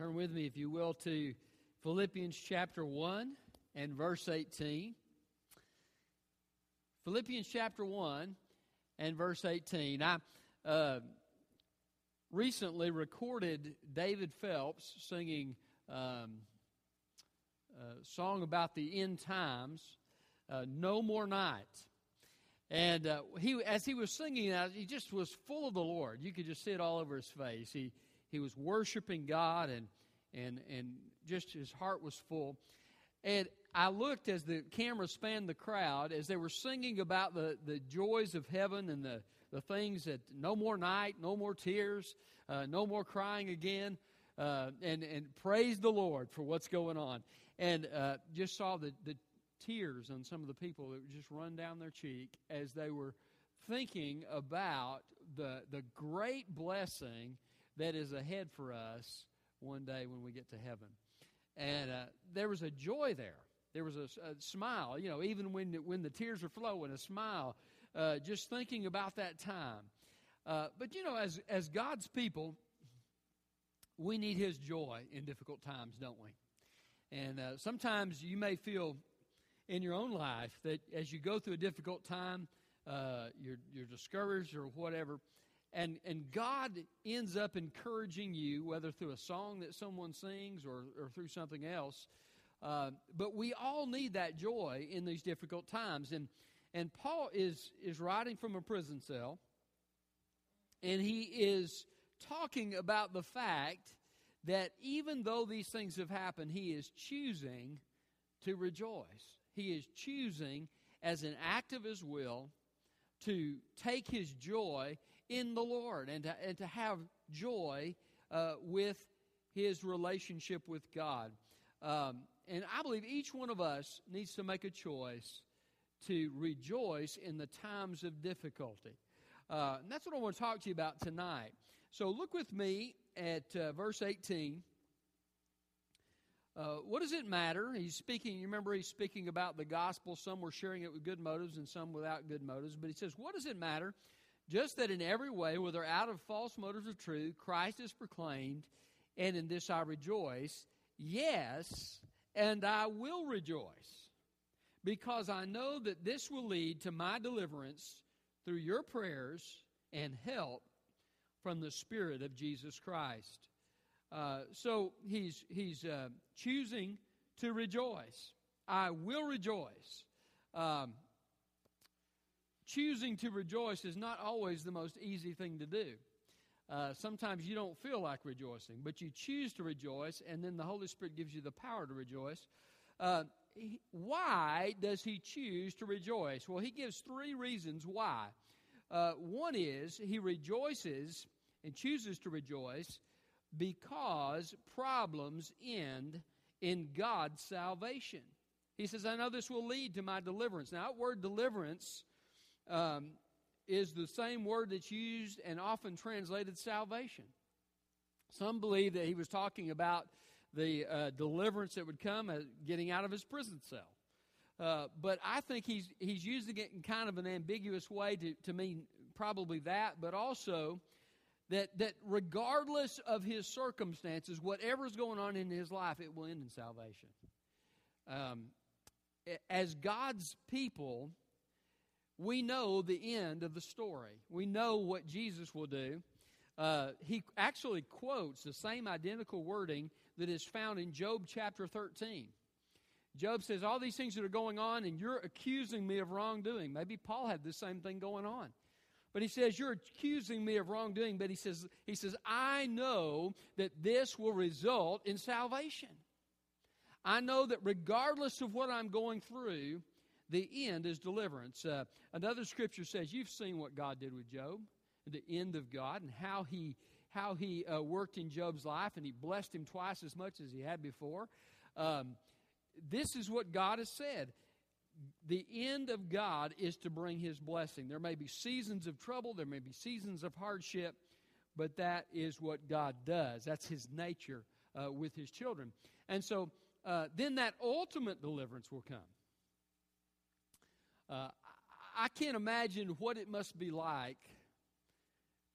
Turn with me, if you will, to Philippians chapter 1 and verse 18. Philippians chapter 1 and verse 18. I uh, recently recorded David Phelps singing um, a song about the end times, uh, No More Night. And uh, he, as he was singing that, he just was full of the Lord. You could just see it all over his face. He, he was worshiping God, and, and, and just his heart was full. And I looked as the camera spanned the crowd as they were singing about the, the joys of heaven and the, the things that no more night, no more tears, uh, no more crying again, uh, and, and praise the Lord for what's going on. And uh, just saw the, the tears on some of the people that just run down their cheek as they were thinking about the, the great blessing that is ahead for us one day when we get to heaven. And uh, there was a joy there. There was a, a, smile, you know, even when, when the tears are flowing, a smile, uh, just thinking about that time. Uh, but, you know, as, as God's people, we need His joy in difficult times, don't we? And uh, sometimes you may feel in your own life that as you go through a difficult time, uh, you're, you're discouraged or whatever, and, and God ends up encouraging you, whether through a song that someone sings or, or through something else. Uh, but we all need that joy in these difficult times. And, and Paul is, is writing from a prison cell, and he is talking about the fact that even though these things have happened, he is choosing to rejoice. He is choosing, as an act of his will, to take his joy in the Lord and to, and to have joy uh, with his relationship with God. Um, and I believe each one of us needs to make a choice to rejoice in the times of difficulty. Uh, and that's what I want to talk to you about tonight. So look with me at uh, verse 18. Uh, what does it matter? He's speaking, you remember he's speaking about the gospel. Some were sharing it with good motives and some without good motives. But he says, What does it matter? Just that in every way, whether out of false motives or truth, Christ is proclaimed, and in this I rejoice. Yes, and I will rejoice, because I know that this will lead to my deliverance through your prayers and help from the Spirit of Jesus Christ. Uh, so he's, he's uh, choosing to rejoice. I will rejoice. Um, choosing to rejoice is not always the most easy thing to do. Uh, sometimes you don't feel like rejoicing, but you choose to rejoice, and then the Holy Spirit gives you the power to rejoice. Uh, he, why does he choose to rejoice? Well, he gives three reasons why. Uh, one is he rejoices and chooses to rejoice because problems end in God's salvation. He says, I know this will lead to my deliverance. Now, that word deliverance um, is the same word that's used and often translated salvation. Some believe that he was talking about the uh, deliverance that would come getting out of his prison cell. Uh, but I think he's, he's using it in kind of an ambiguous way to, to mean probably that, but also that, that regardless of his circumstances, whatever's going on in his life, it will end in salvation. Um, as God's people, we know the end of the story. We know what Jesus will do. Uh, he actually quotes the same identical wording that is found in Job chapter 13. Job says, All these things that are going on, and you're accusing me of wrongdoing. Maybe Paul had the same thing going on. But he says, You're accusing me of wrongdoing. But he says, he says, I know that this will result in salvation. I know that regardless of what I'm going through, the end is deliverance. Uh, another scripture says, You've seen what God did with Job, the end of God, and how he, how he uh, worked in Job's life, and he blessed him twice as much as he had before. Um, this is what God has said. The end of God is to bring his blessing. There may be seasons of trouble, there may be seasons of hardship, but that is what God does. That's his nature uh, with his children. And so uh, then that ultimate deliverance will come. Uh, I can't imagine what it must be like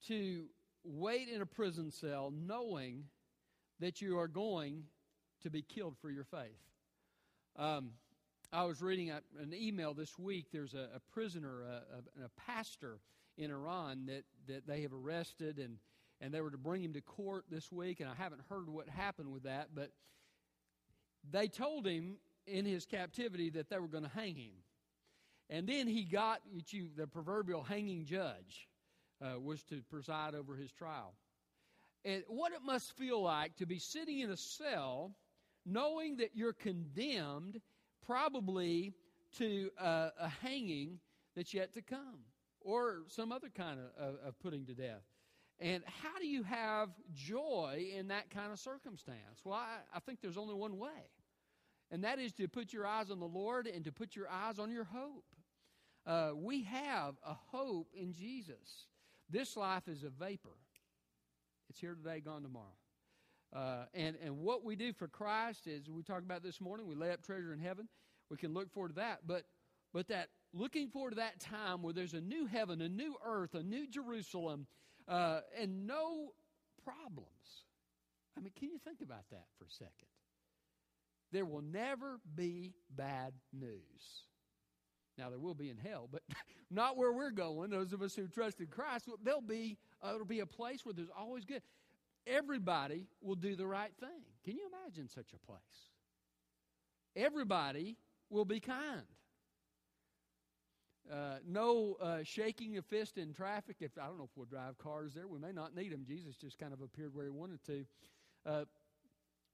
to wait in a prison cell knowing that you are going to be killed for your faith. Um, I was reading an email this week. There's a, a prisoner, a, a, a, pastor in Iran that, that they have arrested, and, and they were to bring him to court this week. And I haven't heard what happened with that, but they told him in his captivity that they were going to hang him. And then he got you, the proverbial hanging judge uh, was to preside over his trial. And what it must feel like to be sitting in a cell knowing that you're condemned probably to uh, a hanging that's yet to come or some other kind of, of, of putting to death. And how do you have joy in that kind of circumstance? Well, I, I think there's only one way, and that is to put your eyes on the Lord and to put your eyes on your hope. Uh, we have a hope in Jesus. This life is a vapor. It's here today, gone tomorrow. Uh, and, and what we do for Christ is, we talked about this morning, we lay up treasure in heaven. We can look forward to that. But, but that looking forward to that time where there's a new heaven, a new earth, a new Jerusalem, uh, and no problems. I mean, can you think about that for a second? There will never be bad news. Now there will be in hell, but not where we're going. Those of us who trust in Christ, there'll be uh, it'll be a place where there's always good. Everybody will do the right thing. Can you imagine such a place? Everybody will be kind. Uh, no uh, shaking a fist in traffic. If I don't know if we'll drive cars there, we may not need them. Jesus just kind of appeared where he wanted to, uh,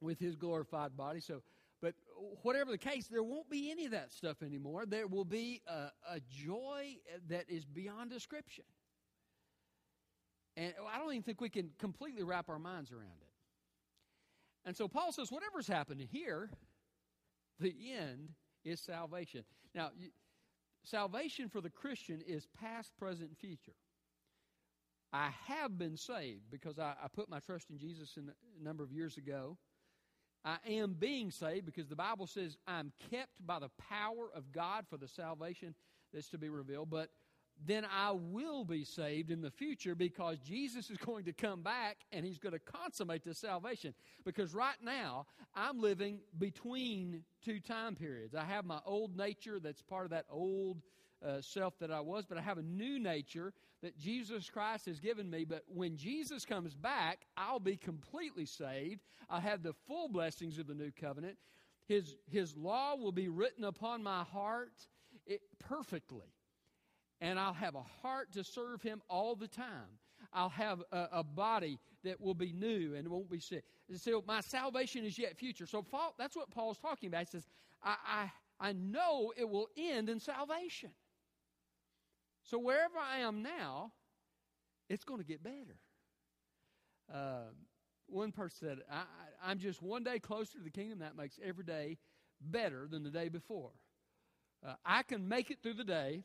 with his glorified body. So but whatever the case, there won't be any of that stuff anymore. There will be a, a joy that is beyond description. And I don't even think we can completely wrap our minds around it. And so Paul says, whatever's happening here, the end is salvation. Now, salvation for the Christian is past, present, future. I have been saved because I, I put my trust in Jesus in a number of years ago. I am being saved because the Bible says I'm kept by the power of God for the salvation that's to be revealed. But then I will be saved in the future because Jesus is going to come back and he's going to consummate the salvation. Because right now, I'm living between two time periods. I have my old nature that's part of that old uh, self that I was, but I have a new nature that Jesus Christ has given me. But when Jesus comes back, I'll be completely saved. I'll have the full blessings of the new covenant. His, his law will be written upon my heart it, perfectly. And I'll have a heart to serve him all the time. I'll have a, a body that will be new and won't be sick. So my salvation is yet future. So Paul, that's what Paul's talking about. He says, I, I, I know it will end in salvation. So wherever I am now, it's going to get better. Uh, one person said, I, am just one day closer to the kingdom. That makes every day better than the day before. Uh, I can make it through the day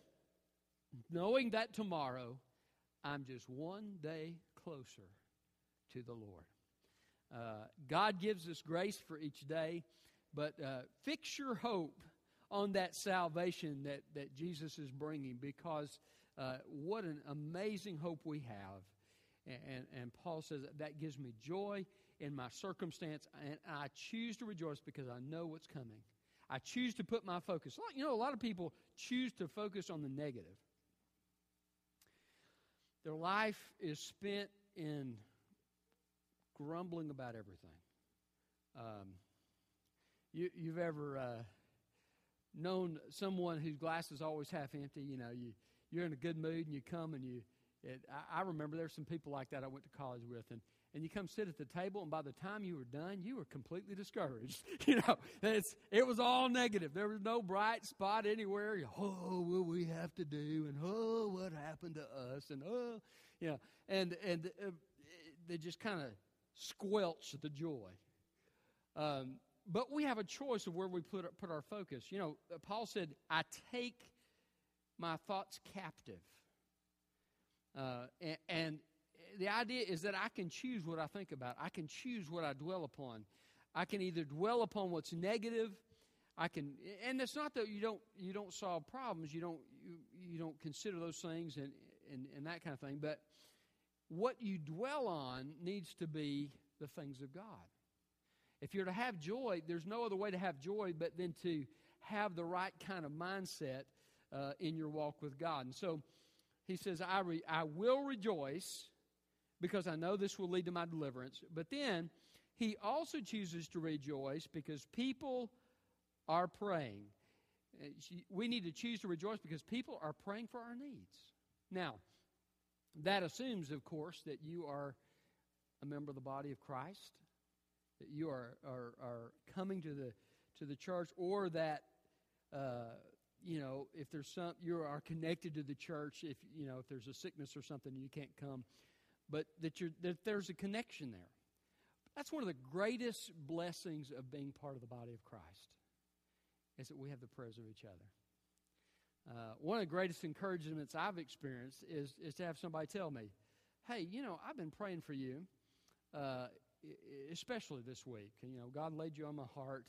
knowing that tomorrow I'm just one day closer to the Lord. Uh, God gives us grace for each day, but uh, fix your hope on that salvation that, that Jesus is bringing because uh, what an amazing hope we have. And, and, and Paul says that, gives me joy in my circumstance, and I choose to rejoice because I know what's coming. I choose to put my focus. You know, a lot of people choose to focus on the negative. Their life is spent in grumbling about everything. Um, you, have ever uh, known someone whose glass is always half empty. You know, you you're in a good mood and you come and you. It, I, I remember there's some people like that I went to college with, and and you come sit at the table, and by the time you were done, you were completely discouraged. you know, it's it was all negative. There was no bright spot anywhere. Oh, what we have to do, and oh, what happened to us, and oh, you know, and and uh, they just kind of squelch the joy. Um, but we have a choice of where we put put our focus. You know, Paul said, "I take my thoughts captive," uh, and, and the idea is that I can choose what I think about. I can choose what I dwell upon. I can either dwell upon what's negative. I can, and it's not that you don't you don't solve problems. You don't you, you don't consider those things and, and and that kind of thing. But what you dwell on needs to be the things of God. If you're to have joy, there's no other way to have joy but then to have the right kind of mindset uh, in your walk with God. And so he says, I, re- I will rejoice because I know this will lead to my deliverance. But then he also chooses to rejoice because people are praying. Uh, we need to choose to rejoice because people are praying for our needs. Now, that assumes, of course, that you are a member of the body of Christ, that you are, are, are coming to the, to the church, or that, uh, you know, if there's some, you are connected to the church, if, you know, if there's a sickness or something you can't come, but that, you're, that there's a connection there. That's one of the greatest blessings of being part of the body of Christ, is that we have the prayers of each other. Uh, one of the greatest encouragements I've experienced is, is to have somebody tell me, hey, you know, I've been praying for you, uh, especially this week. You know, God laid you on my heart,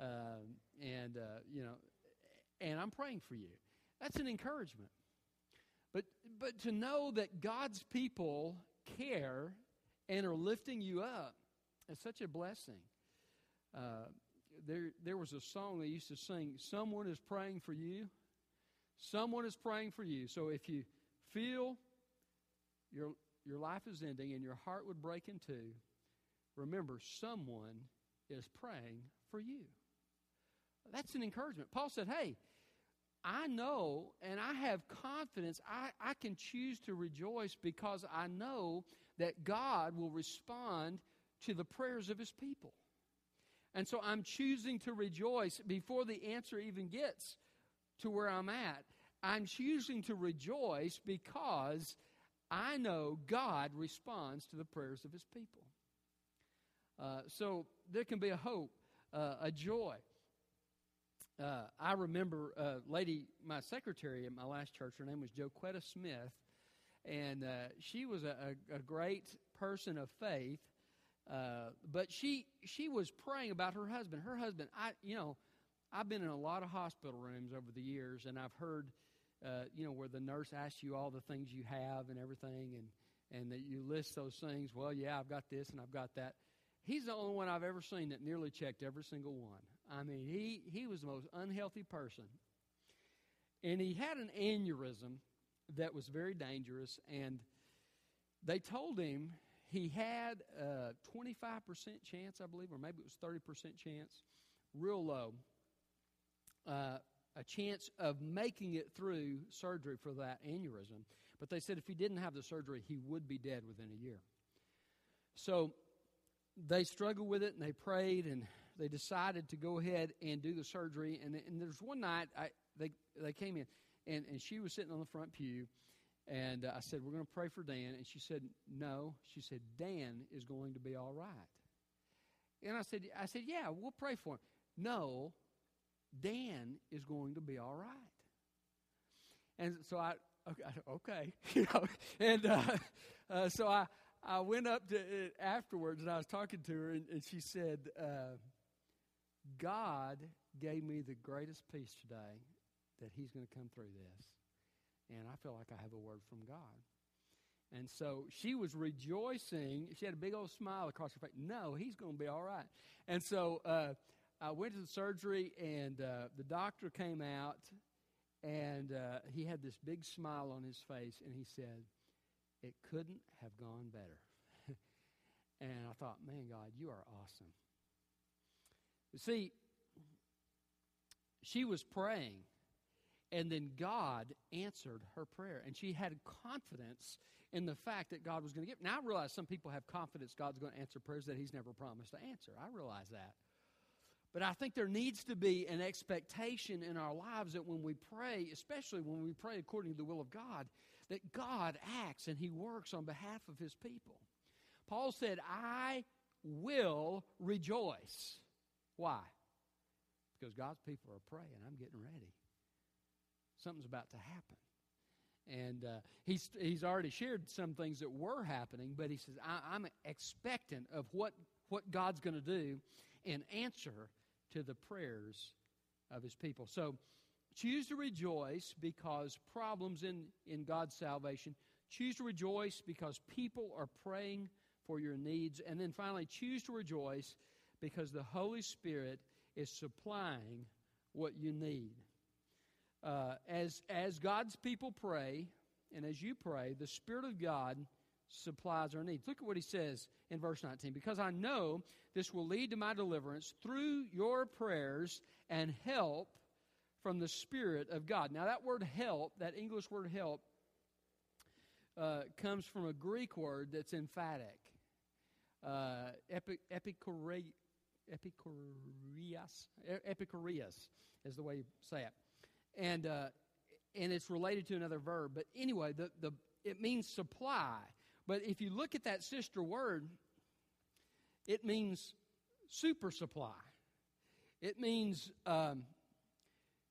uh, and, uh, you know, and I'm praying for you. That's an encouragement. But, but to know that God's people care and are lifting you up is such a blessing. Uh, there, there was a song they used to sing, Someone is praying for you Someone is praying for you. So if you feel your, your life is ending and your heart would break in two, remember someone is praying for you. That's an encouragement. Paul said, Hey, I know and I have confidence. I, I can choose to rejoice because I know that God will respond to the prayers of his people. And so I'm choosing to rejoice before the answer even gets to where I'm at. I'm choosing to rejoice because I know God responds to the prayers of his people. Uh, so there can be a hope, uh, a joy. Uh, I remember a uh, lady, my secretary at my last church, her name was Joquetta Smith, and uh, she was a, a, great person of faith. Uh, but she she was praying about her husband. Her husband, I you know, I've been in a lot of hospital rooms over the years, and I've heard, you know, where the nurse asks you all the things you have and everything, and and that you list those things. Well, yeah, I've got this and I've got that. He's the only one I've ever seen that nearly checked every single one. I mean, he he was the most unhealthy person, and he had an aneurysm that was very dangerous, and they told him he had a 25% chance, I believe, or maybe it was 30% chance, real low, uh, a chance of making it through surgery for that aneurysm. But they said if he didn't have the surgery, he would be dead within a year. So they struggled with it and they prayed and they decided to go ahead and do the surgery. And, and there's one night I, they, they came in and, and she was sitting on the front pew. And uh, I said, We're going to pray for Dan. And she said, No. She said, Dan is going to be all right. And I said, I said, Yeah, we'll pray for him. No, Dan is going to be all right. And so I, okay, okay you know, and uh, uh, so I, I went up to it afterwards and I was talking to her, and, and she said, uh, God gave me the greatest peace today that He's going to come through this. And I feel like I have a word from God. And so she was rejoicing. She had a big old smile across her face. No, he's going to be all right. And so uh, I went to the surgery, and uh, the doctor came out, and uh, he had this big smile on his face, and he said, It couldn't have gone better. and I thought, Man, God, you are awesome. You see, she was praying, and then God answered her prayer, and she had confidence in the fact that God was going to give. Now I realize some people have confidence God's going to answer prayers that He's never promised to answer. I realize that. But I think there needs to be an expectation in our lives that when we pray, especially when we pray according to the will of God, that God acts and He works on behalf of His people. Paul said, I will rejoice. Why? Because God's people are praying. I'm getting ready. Something's about to happen. And uh, he's, he's already shared some things that were happening, but he says, I'm expectant of what, what God's going to do in answer to the prayers of his people. So choose to rejoice because problems in, in God's salvation. Choose to rejoice because people are praying for your needs. And then finally, choose to rejoice because the Holy Spirit is supplying what you need. Uh, as, as God's people pray, and as you pray, the Spirit of God supplies our needs. Look at what he says in verse 19. Because I know this will lead to my deliverance through your prayers and help from the Spirit of God. Now, that word help, that English word help, uh, comes from a Greek word that's emphatic. Uh, epi, epikorias is the way you say it. And, uh, and it's related to another verb. But anyway, the, the, it means supply. But if you look at that sister word, it means super supply. It means um,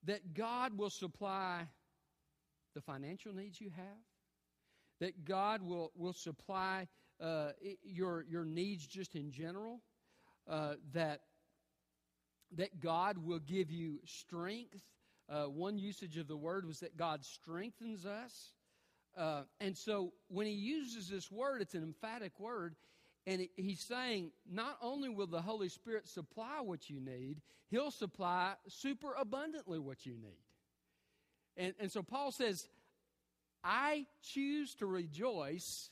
that God will supply the financial needs you have, that God will, will supply uh, your, your needs just in general, uh, that, that God will give you strength. Uh, one usage of the word was that God strengthens us. Uh, and so when he uses this word, it's an emphatic word. And he's saying, not only will the Holy Spirit supply what you need, he'll supply super abundantly what you need. And, and so Paul says, I choose to rejoice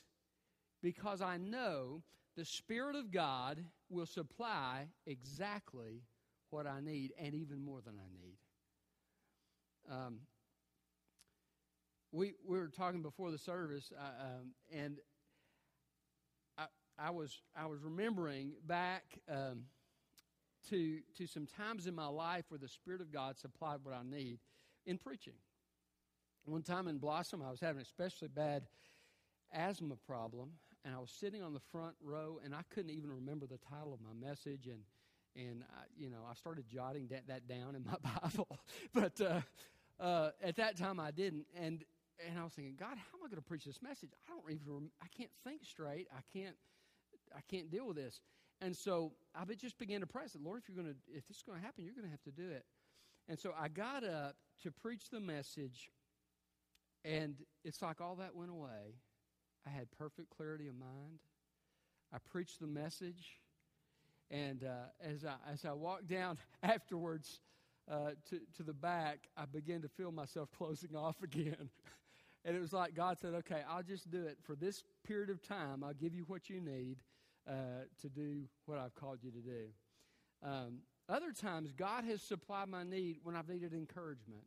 because I know the Spirit of God will supply exactly what I need and even more than I need. Um, we, we were talking before the service, uh, um, and I, was, I was remembering back um, to, to some times in my life where the Spirit of God supplied what I need in preaching. One time in Blossom, I was having an especially bad asthma problem, and I was sitting on the front row, and I couldn't even remember the title of my message, and and I, you know I started jotting that, that down in my Bible, but uh, uh, at that time I didn't, and and I was thinking, God, how am I going to preach this message? I don't even, I can't think straight. I can't, I can't deal with this. And so I just began to pray. I Lord, if you're going to, if this is going to happen, you're going to have to do it. And so I got up to preach the message, and it's like all that went away. I had perfect clarity of mind. I preached the message, and uh, as I as I walked down afterwards uh, to to the back, I began to feel myself closing off again. And it was like God said, okay, I'll just do it for this period of time. I'll give you what you need uh, to do what I've called you to do. Um, other times, God has supplied my need when I've needed encouragement.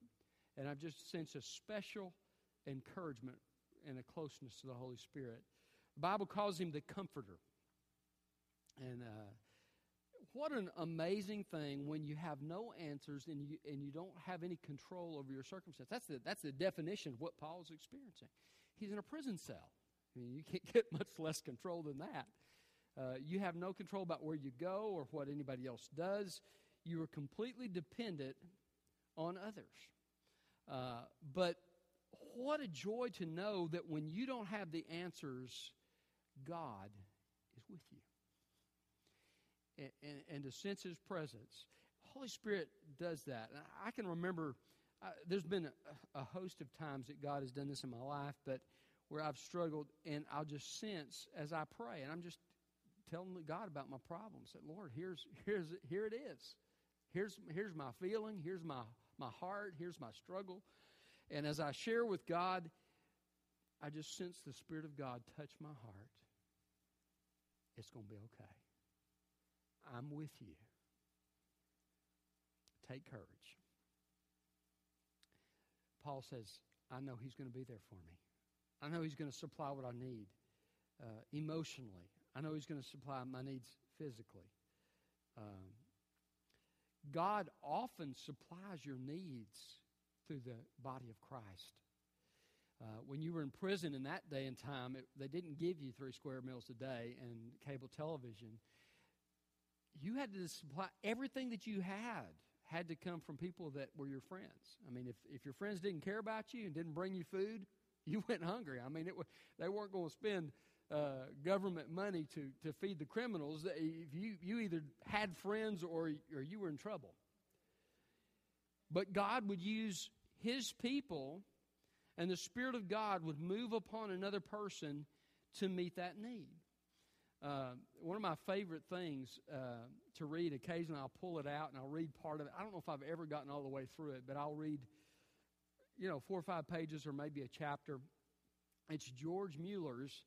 And I've just sensed a special encouragement and a closeness to the Holy Spirit. The Bible calls him the Comforter. And uh, what an amazing thing when you have no answers and you, and you don't have any control over your circumstance. That's the, that's the definition of what Paul's experiencing. He's in a prison cell. I mean, you can't get much less control than that. Uh, you have no control about where you go or what anybody else does. You are completely dependent on others. Uh, but what a joy to know that when you don't have the answers, God is with you and, and, and to sense His presence. Holy Spirit does that. And I can remember uh, there's been a, a, host of times that God has done this in my life, but where I've struggled, and I'll just sense as I pray, and I'm just telling God about my problems. Said, Lord, here's here's here it is. Here's here's my feeling. Here's my my heart. Here's my struggle. And as I share with God, I just sense the Spirit of God touch my heart. It's going to be okay. I'm with you. Take courage. Paul says, I know he's going to be there for me. I know he's going to supply what I need uh, emotionally. I know he's going to supply my needs physically. Um, God often supplies your needs through the body of Christ. Uh, when you were in prison in that day and time, it, they didn't give you three square meals a day and cable television you had to supply everything that you had had to come from people that were your friends. I mean, if, if your friends didn't care about you and didn't bring you food, you went hungry. I mean, it, they weren't going to spend uh, government money to, to feed the criminals. If you, you either had friends or, or you were in trouble. But God would use His people, and the Spirit of God would move upon another person to meet that need. Uh, one of my favorite things uh, to read, occasionally I'll pull it out and I'll read part of it. I don't know if I've ever gotten all the way through it, but I'll read, you know, four or five pages or maybe a chapter. It's George Mueller's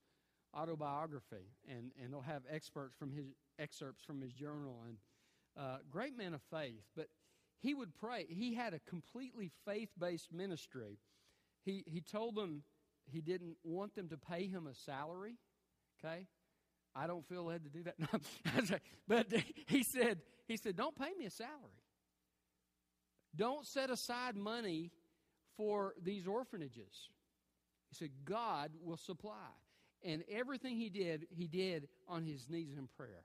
autobiography, and, and they'll have experts from his excerpts from his journal. And uh, great man of faith, but he would pray. He had a completely faith based ministry. He, he told them he didn't want them to pay him a salary, okay? I don't feel led to do that. But he said, he said, don't pay me a salary. Don't set aside money for these orphanages. He said, God will supply. And everything he did, he did on his knees in prayer.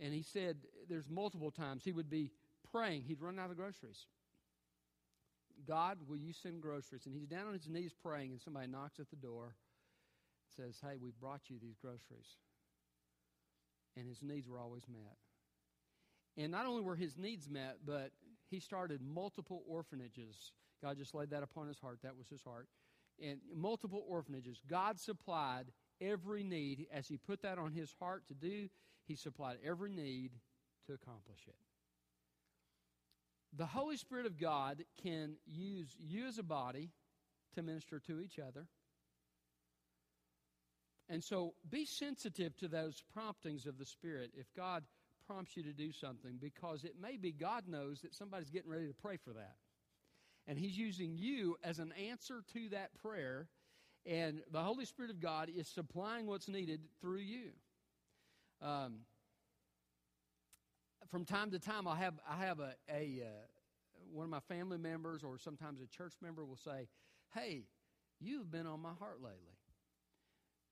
And he said there's multiple times he would be praying. He'd run out of groceries. God, will you send groceries? And he's down on his knees praying, and somebody knocks at the door says, Hey, we brought you these groceries. And his needs were always met. And not only were his needs met, but he started multiple orphanages. God just laid that upon his heart. That was his heart. And multiple orphanages. God supplied every need. As he put that on his heart to do, he supplied every need to accomplish it. The Holy Spirit of God can use you as a body to minister to each other. And so be sensitive to those promptings of the Spirit if God prompts you to do something, because it may be God knows that somebody's getting ready to pray for that. And He's using you as an answer to that prayer, and the Holy Spirit of God is supplying what's needed through you. Um, from time to time, I have I have a, a uh, one of my family members or sometimes a church member will say, "Hey, you've been on my heart lately."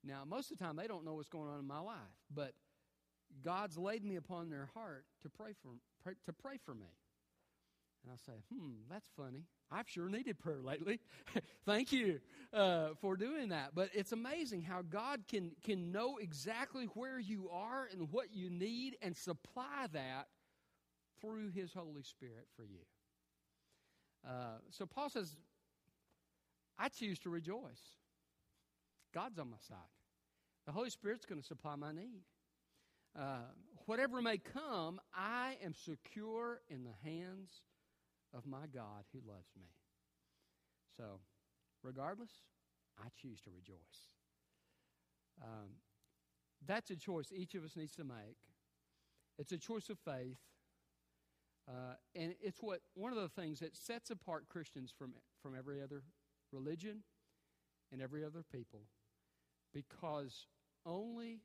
Now, most of the time, they don't know what's going on in my life, but God's laid me upon their heart to pray for, pray, to pray for me. And I say, hmm, that's funny. I've sure needed prayer lately. Thank you uh, for doing that. But it's amazing how God can, can know exactly where you are and what you need and supply that through His Holy Spirit for you. Uh, so Paul says, I choose to rejoice. God's on my side. The Holy Spirit's going to supply my need. Uh, whatever may come, I am secure in the hands of my God who loves me. So, regardless, I choose to rejoice. Um, that's a choice each of us needs to make. It's a choice of faith. Uh, and it's what one of the things that sets apart Christians from, from every other religion and every other people because only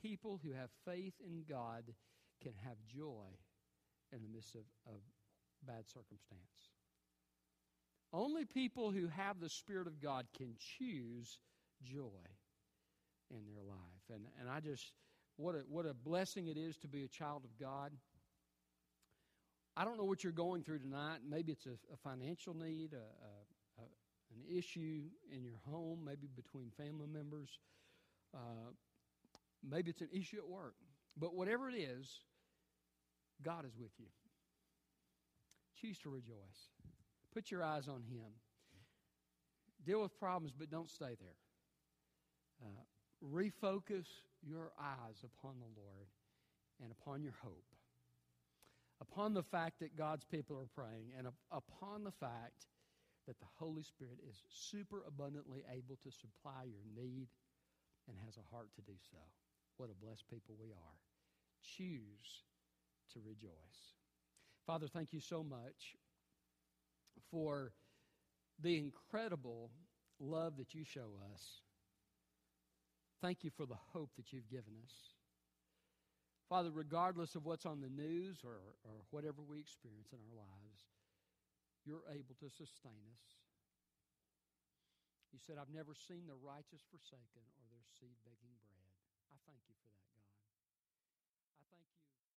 people who have faith in God can have joy in the midst of, of bad circumstance. Only people who have the Spirit of God can choose joy in their life. And, and I just, what a, what a blessing it is to be a child of God. I don't know what you're going through tonight. Maybe it's a, a financial need, a, a, an issue in your home, maybe between family members. Uh, maybe it's an issue at work. But whatever it is, God is with you. Choose to rejoice. Put your eyes on Him. Deal with problems, but don't stay there. Uh, refocus your eyes upon the Lord and upon your hope, upon the fact that God's people are praying, and upon the fact that the Holy Spirit is super abundantly able to supply your need and has a heart to do so. What a blessed people we are. Choose to rejoice. Father, thank you so much for the incredible love that you show us. Thank you for the hope that you've given us. Father, regardless of what's on the news or, or whatever we experience in our lives, you're able to sustain us. You said, I've never seen the righteous forsaken or their seed begging bread. I thank you for that.